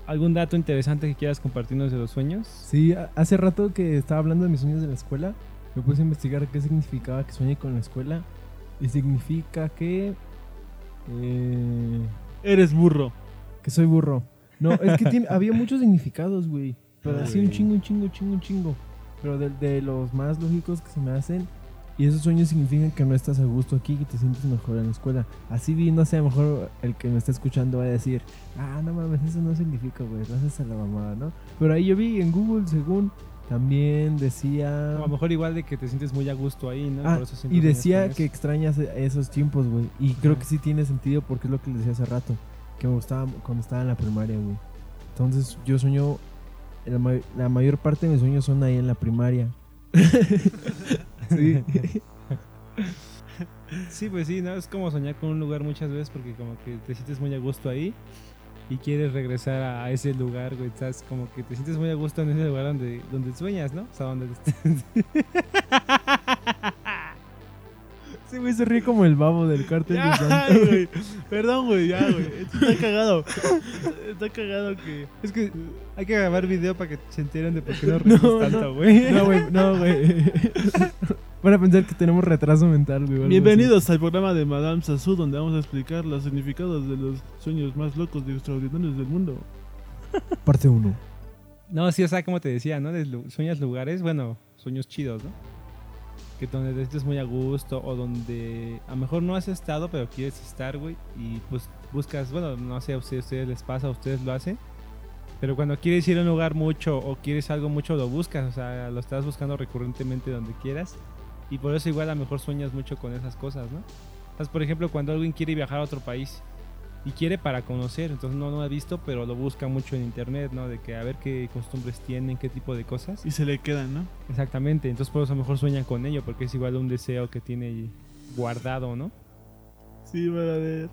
algún dato interesante que quieras compartirnos de los sueños? Sí, hace rato que estaba hablando de mis sueños de la escuela, me puse a investigar qué significaba que sueñe con la escuela. Y significa que. eh, Eres burro. que soy burro. No, es que tiene- había muchos significados, güey. Pero así un chingo, un chingo, un chingo, un chingo. Pero de, de los más lógicos que se me hacen. Y esos sueños significan que no estás a gusto aquí, que te sientes mejor en la escuela. Así vi, no sé, a lo mejor el que me está escuchando va a decir, ah, no mames, eso no significa, güey, lo haces a la mamada, ¿no? Pero ahí yo vi en Google, según, también decía... O a lo mejor igual de que te sientes muy a gusto ahí, ¿no? Ah, Por eso y decía que extrañas esos tiempos, güey. Y creo Ajá. que sí tiene sentido porque es lo que les decía hace rato. Que me gustaba cuando estaba en la primaria, güey. Entonces yo sueño... La, ma- la mayor parte de mis sueños son ahí en la primaria. sí. Sí, pues sí, ¿no? Es como soñar con un lugar muchas veces porque como que te sientes muy a gusto ahí y quieres regresar a, a ese lugar, güey. Estás como que te sientes muy a gusto en ese lugar donde, donde sueñas, ¿no? O sea, donde Sí, güey, se ríe como el babo del cártel de Ya, Santa. güey. Perdón, güey, ya, güey. Esto Está cagado. Está cagado que. Es que hay que grabar video para que se enteren de por qué no No, reímos no. tanto, güey. No, güey, no, güey. Van a pensar que tenemos retraso mental, güey. Bienvenidos al programa de Madame Sassou, donde vamos a explicar los significados de los sueños más locos y extraordinarios del mundo. Parte 1. No, sí, o sea, como te decía, ¿no? De sueñas lugares, bueno, sueños chidos, ¿no? Donde te sientes muy a gusto o donde a lo mejor no has estado, pero quieres estar, güey. Y pues buscas, bueno, no sé, a ustedes, a ustedes les pasa, a ustedes lo hacen. Pero cuando quieres ir a un lugar mucho o quieres algo mucho, lo buscas, o sea, lo estás buscando recurrentemente donde quieras. Y por eso igual a lo mejor sueñas mucho con esas cosas, ¿no? Entonces, por ejemplo, cuando alguien quiere viajar a otro país y quiere para conocer, entonces no lo ha visto, pero lo busca mucho en internet, ¿no? De que a ver qué costumbres tienen, qué tipo de cosas. Y se le quedan, ¿no? Exactamente, entonces por eso a lo mejor sueñan con ello, porque es igual un deseo que tiene guardado, ¿no? Sí, van a ver.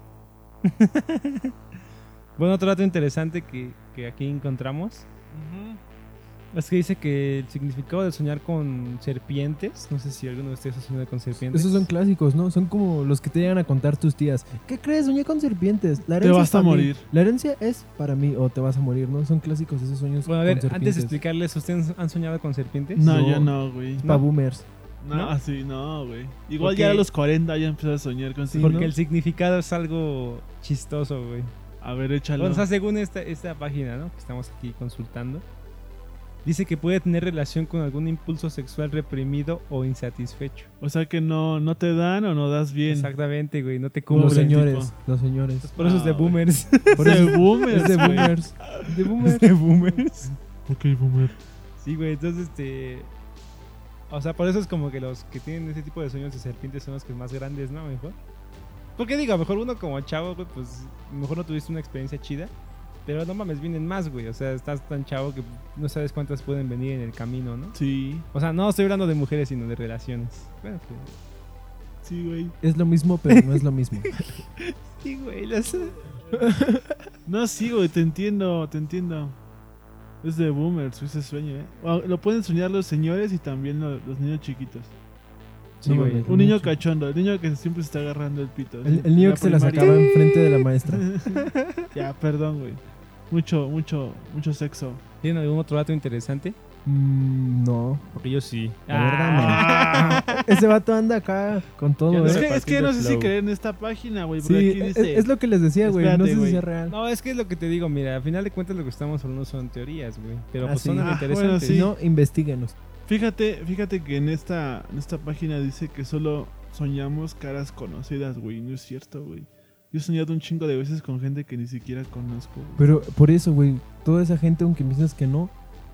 Bueno, otro dato interesante que, que aquí encontramos es que dice que el significado de soñar con serpientes, no sé si alguno de ustedes ha soñado con serpientes. Esos son clásicos, ¿no? Son como los que te llegan a contar tus tías. ¿Qué crees? Soñé con serpientes. La Te vas a para mí. morir. La herencia es para mí o te vas a morir, ¿no? Son clásicos esos sueños Bueno, a con ver, antes de explicarles, ¿ustedes han soñado con serpientes? No, No. yo no, güey. Pa' boomers. No, ¿No? así no, güey. Igual ya a los 40 ya empecé a soñar con Sí, Porque ¿no? el significado es algo chistoso, güey. A ver, échalo. Bueno, o sea, según esta, esta página, ¿no? Que estamos aquí consultando. Dice que puede tener relación con algún impulso sexual reprimido o insatisfecho. O sea que no, no te dan o no das bien. Exactamente, güey. No te Los cubre. Pobre señores, tipo. los señores. Por eso es de Ah, boomers. Por Es eso de boomers, es de boomers. De boomers. de boomers. Ok, boomer. Sí, güey. Entonces, este. O sea, por eso es como que los que tienen ese tipo de sueños de serpientes son los que más grandes, ¿no? Mejor. Porque digo, a lo mejor uno como chavo, güey, pues mejor no tuviste una experiencia chida. Pero no mames, vienen más, güey. O sea, estás tan chavo que no sabes cuántas pueden venir en el camino, ¿no? Sí, O sea, no estoy hablando de mujeres, sino de relaciones. Bueno, que- sí, güey. Es lo mismo, pero no es lo mismo. Sí, güey, lo sé. No, sí, güey, te entiendo, te entiendo. Es de boomers ese sueño, ¿eh? O- Lo pueden soñar los señores y también lo- los niños chiquitos. Sí, No güey. Un niño mucho. cachondo, el niño que siempre se está agarrando el pito. El, el niño que se la primaria. sacaba enfrente de la maestra. Ya, perdón, güey. Mucho, mucho, mucho sexo. ¿Tienen algún otro dato interesante? Mm, no. Porque yo sí. La verdad, Ah. Ese vato anda acá con todo, no Es ¿eh? que, es que no sé si creer en esta página, güey. Sí, Porque aquí es, dice. es lo que les decía, güey. No sé si sea real. No, es que es lo que te digo, mira, al final de cuentas lo que estamos hablando son teorías, güey. Pero Ah, pues sí. son Ah, interesantes. bueno, Si sí. no, investiguenos. Fíjate, fíjate que en esta, en esta página dice que solo soñamos caras conocidas, güey. No es cierto, güey. Yo he soñado un chingo de veces con gente que ni siquiera conozco. güey. Pero por eso, güey, toda esa gente, aunque piensas que no,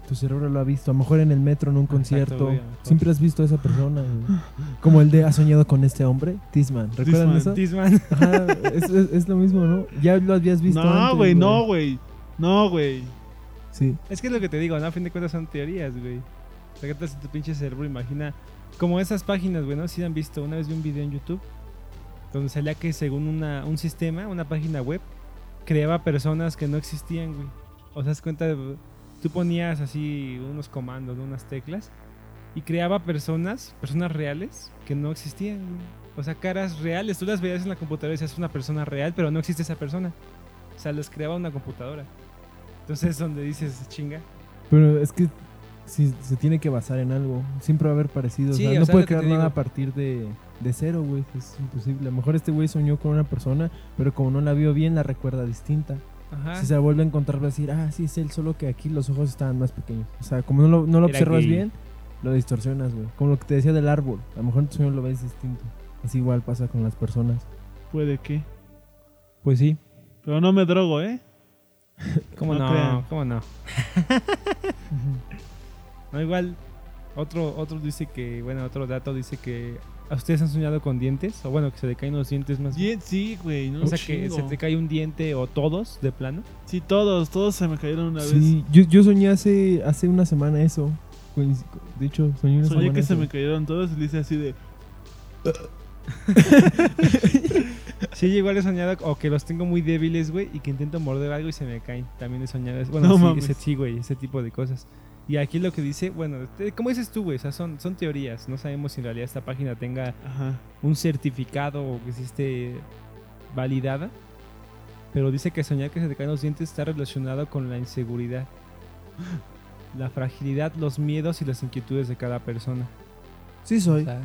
tu cerebro lo ha visto. A lo mejor en el metro, en un concierto. güey, siempre has visto a esa persona. güey. Como el de ¿Has soñado con este hombre? Tisman. ¿Recuerdan Tisman. eso? Tisman. Ajá, es, es- es lo mismo, ¿no? Ya lo habías visto No, antes, güey, no, güey. No, güey. Sí. Es que es lo que te digo, ¿no? A fin de cuentas son teorías, güey. O sea, ¿qué tal si tu pinche cerebro imagina? Como esas páginas, güey, ¿no? Si han visto, una vez vi un video en YouTube donde salía que según una, un sistema, una página web, creaba personas que no existían, güey. O sea, das cuenta, tú ponías así unos comandos, ¿no? unas teclas, y creaba personas, personas reales, que no existían, güey. O sea, caras reales. Tú las veías en la computadora y decías, es una persona real, pero no existe esa persona. O sea, las creaba una computadora. Entonces es donde dices, chinga. Pero es que si se tiene que basar en algo, siempre va a haber parecido. Sí, o sea, o no sea, puede crear nada digo. a partir de, de cero, güey. Es imposible. A lo mejor este güey soñó con una persona, pero como no la vio bien, la recuerda distinta. Ajá. Si se la vuelve a encontrar, va a decir, ah, sí, es él, solo que aquí los ojos estaban más pequeños. O sea, como no lo, no lo observas bien, lo distorsionas, güey. Como lo que te decía del árbol. A lo mejor en tu sueño lo ves distinto. Así igual pasa con las personas. Puede que. Pues sí. Pero no me drogo, ¿eh? ¿Cómo No no? ¿Cómo no? no, igual, otro, otro dice que, bueno, otro dato dice que ¿a ustedes han soñado con dientes? O bueno, que se le caen los dientes más bien. Sí, güey. No O sea, que se te cae un diente o todos de plano. Sí, todos, todos se me cayeron una vez. Sí, yo, yo soñé hace, hace una semana eso. De hecho, soñé una Soñé semana que se eso. me cayeron todos y le hice así de. Sí, igual he soñado, o que los tengo muy débiles, güey, y que intento morder algo y se me caen. También he soñado, eso. bueno, No sí, mames. ese, sí, güey, ese tipo de cosas. Y aquí lo que dice, bueno, este, ¿cómo dices tú, güey? O sea, son, son teorías. No sabemos si en realidad esta página tenga Ajá. un certificado o que existe validada. Pero dice que soñar que se te caen los dientes está relacionado con la inseguridad, la fragilidad, los miedos y las inquietudes de cada persona. Sí, soy. O sea,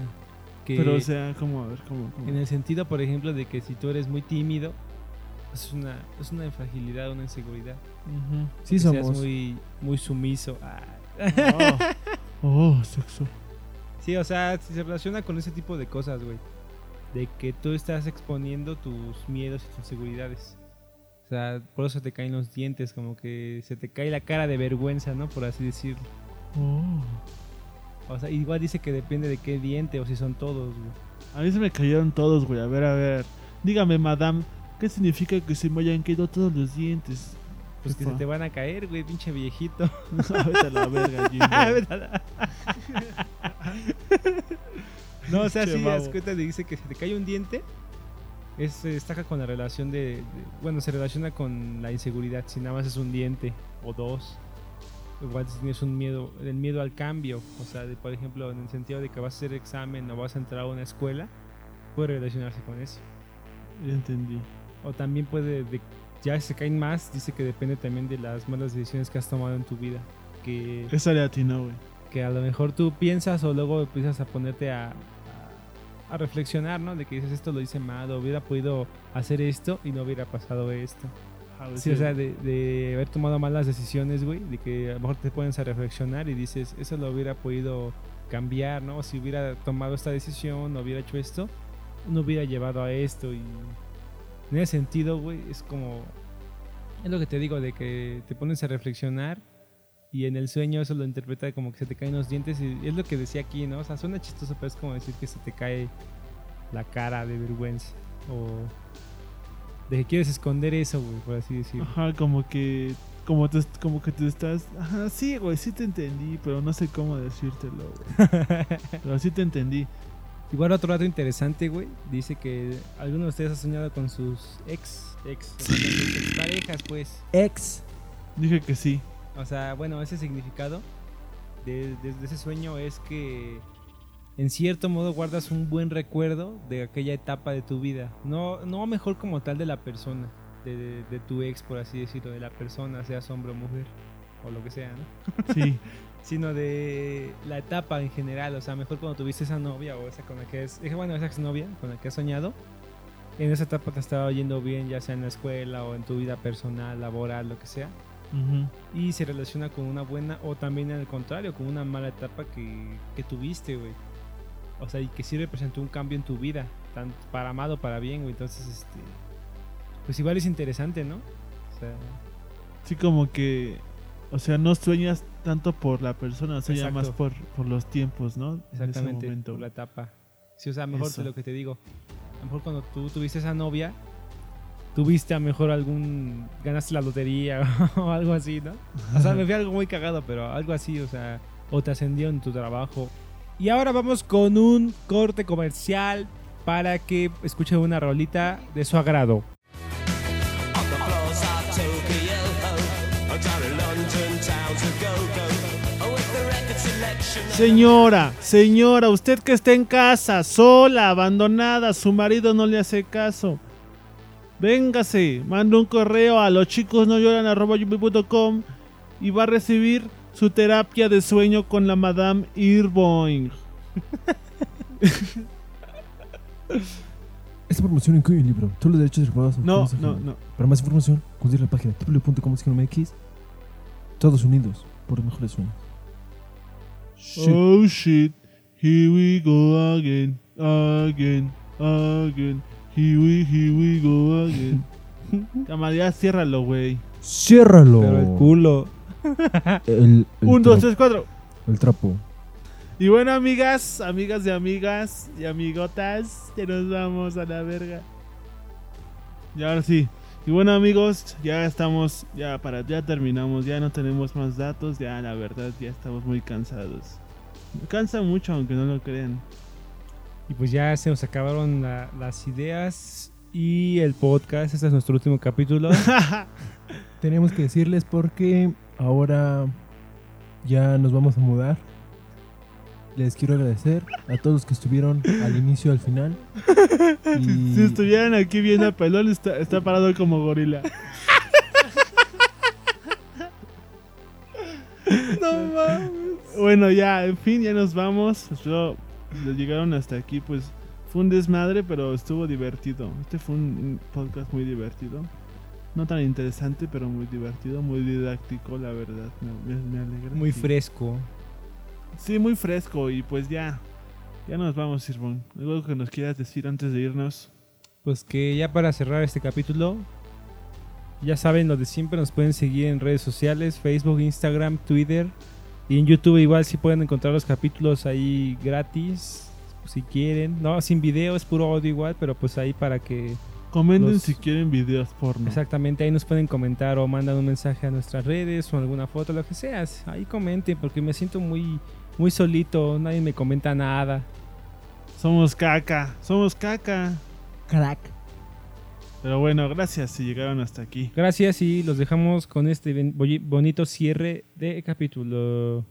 que Pero, o sea, ¿cómo? A ver, ¿cómo? cómo? en el sentido, por ejemplo, de que si tú eres muy tímido, es una, es una fragilidad, una inseguridad. Ujú. sí Que somos. Seas muy, muy sumiso. Ah. Oh. oh, sexo. Sí, o sea, si se relaciona con ese tipo de cosas, güey. De que tú estás exponiendo tus miedos y tus inseguridades. O sea, por eso te caen los dientes, como que se te cae la cara de vergüenza, ¿no? Por así decirlo. Oh. O sea, igual dice que depende de qué diente o si son todos, güey. A mí se me cayeron todos, güey. A ver, a ver. Dígame, madame, ¿qué significa que se me hayan caído todos los dientes? Pues que se te van a caer, güey, pinche viejito. Vete a la verga, Jimbo. no, o sea, si das babo. cuenta, dice que si te cae un diente, es, se destaca con la relación de, de- Bueno, se relaciona con la inseguridad. Si nada más es un diente o dos. Igual si tienes un miedo, el miedo al cambio. O sea, de, por ejemplo, en el sentido de que vas a hacer examen o vas a entrar a una escuela, puede relacionarse con eso. Ya entendí. O también puede, de- ya se caen más, dice que depende también de las malas decisiones que has tomado en tu vida. Que, Esa le atinó, güey. que a lo mejor tú piensas o luego empiezas a ponerte a, a, a reflexionar, ¿no? De que dices esto lo hice mal, o hubiera podido hacer esto y no hubiera pasado esto. Güey, Sí, o sea, de, de haber tomado malas decisiones, güey, de que a lo mejor te pones a reflexionar y dices, eso lo hubiera podido cambiar, ¿no? Si hubiera tomado esta decisión, no hubiera hecho esto, no hubiera llevado a esto y en ese sentido, güey, es como, es lo que te digo, de que te pones a reflexionar y en el sueño eso lo interpreta como que se te caen los dientes y es lo que decía aquí, ¿no? O sea, suena chistoso, pero es como decir que se te cae la cara de vergüenza o de que quieres esconder eso, güey, por así decirlo. Ajá, como que. Como, te, como que te estás. Ajá, sí, güey, sí te entendí, pero no sé cómo decírtelo, güey. pero sí te entendí. Igual otro dato interesante, güey, dice que alguno de ustedes ha soñado con sus ex, ex, o sea, sus exparejas, pues. Ex. Dije que sí. O sea, bueno, ese significado de, de- de ese sueño es que en cierto modo guardas un buen recuerdo de aquella etapa de tu vida. No, no mejor como tal de la persona, de, de- de tu ex, por así decirlo, de la persona, seas hombre o mujer, o lo que sea, ¿no? Sí. Sino de la etapa en general, o sea, mejor cuando tuviste esa novia o esa con la que es, bueno, esa exnovia con la que has soñado. En esa etapa te estaba yendo bien, ya sea en la escuela o en tu vida personal, laboral, lo que sea Ujú. y se relaciona con una buena o también al contrario, con una mala etapa que, que tuviste, güey. O sea, y que sí representó un cambio en tu vida, tanto para mal o para bien, güey. Entonces, este, pues igual es interesante, ¿no? O sea, Sí, como que. O sea, no sueñas tanto por la persona, sueñas más por, por los tiempos, ¿no? En ese exactamente, por la etapa. Sí, o sea, mejor de lo que te digo. A lo mejor cuando tú tuviste esa novia, tuviste a lo mejor algún, ganaste la lotería o algo así, ¿no? O sea, me fui algo muy cagado, pero algo así, o sea, o te ascendió en tu trabajo. Y ahora vamos con un corte comercial para que escuchen una rolita de su agrado. Señora, señora, usted que está en casa, sola, abandonada, su marido no le hace caso. Véngase, manda un correo a los chicos no lloran y va a recibir su terapia de sueño con la Madame Irboing. Esta promoción incluye el libro. Todos los derechos reservados. No, no, no. Para más información, consulta la página www.comexmx. Todos unidos por los mejores sueños. Shit. Oh shit, here we go again, again, again. Here we, here we go again. Camarada, ciérralo, güey. ¡Ciérralo! Pero el culo. El, el Un, dos, tres, cuatro. El trapo. Y bueno, amigas, amigas de amigas y amigotas, ya nos vamos a la verga. Y ahora sí. Y bueno, amigos, ya estamos, ya para, ya terminamos, ya no tenemos más datos, ya la verdad, ya estamos muy cansados. Me cansa mucho, aunque no lo crean. Y pues ya se nos acabaron la- las ideas y el podcast. Este es nuestro último capítulo. Tenemos que decirles porque ahora ya nos vamos a mudar. Les quiero agradecer a todos los que estuvieron al inicio al final. Y Si estuvieran aquí viendo a Pelón, está, está parado como gorila. no mames. Bueno, ya, en fin, ya nos vamos. Espero les llegaron hasta aquí, pues fue un desmadre, pero estuvo divertido. Este fue un podcast muy divertido. No tan interesante, pero muy divertido, muy didáctico, la verdad. Me, me- alegra. Muy fresco. Sí, muy fresco. Y pues ya, ya nos vamos, Sirvon. ¿Algo que nos quieras decir antes de irnos? Pues que ya para cerrar este capítulo, ya saben lo de siempre, nos pueden seguir en redes sociales, Facebook, Instagram, Twitter y en YouTube igual si pueden encontrar los capítulos ahí gratis, si quieren. No, sin video, es puro audio igual, pero pues ahí para que Comenten Los- si quieren videos porno. exactamente ahí nos pueden comentar o mandan un mensaje a nuestras redes o alguna foto, lo que sea. Ahí comenten porque me siento muy muy solito, nadie me comenta nada. Somos caca, somos caca. crack. Pero bueno, gracias si llegaron hasta aquí. Gracias y los dejamos con este bonito cierre de capítulo.